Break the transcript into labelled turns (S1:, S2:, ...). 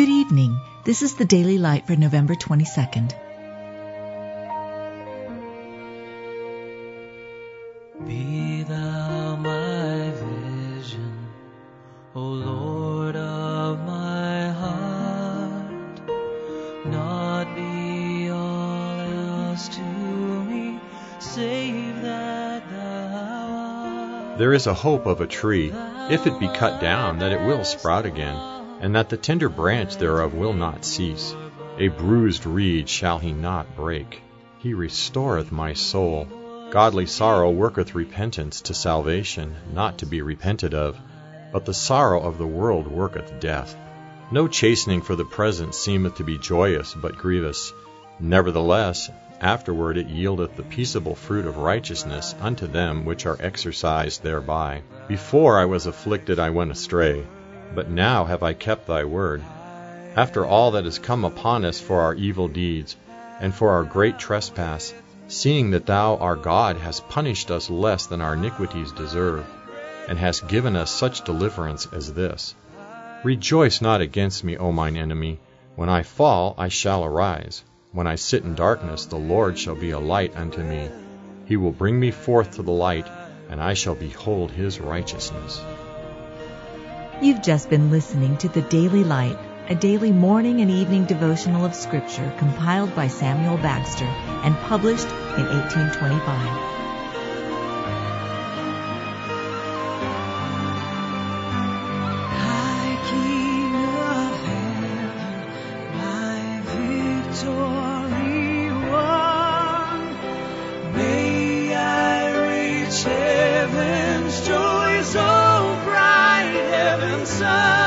S1: Good evening. This is the Daily Light for November 22nd.
S2: Be thou my vision, O Lord of my heart, not be all else to me, save that thou art.
S3: There is a hope of a tree, if it be cut down, that it will sprout again, and that the tender branch thereof will not cease. A bruised reed shall he not break. He restoreth my soul. Godly sorrow worketh repentance to salvation, not to be repented of. But the sorrow of the world worketh death. No chastening for the present seemeth to be joyous, but grievous. Nevertheless, afterward it yieldeth the peaceable fruit of righteousness unto them which are exercised thereby. Before I was afflicted I went astray, but now have I kept thy word. After all that has come upon us for our evil deeds, and for our great trespass, seeing that thou our God hast punished us less than our iniquities deserve, and hast given us such deliverance as this. Rejoice not against me, O mine enemy. When I fall, I shall arise. When I sit in darkness, the Lord shall be a light unto me. He will bring me forth to the light, and I shall behold his righteousness.
S1: You've just been listening to the Daily Light, a daily morning and evening devotional of Scripture compiled by Samuel Bagster and published in 1825.
S2: High King sun.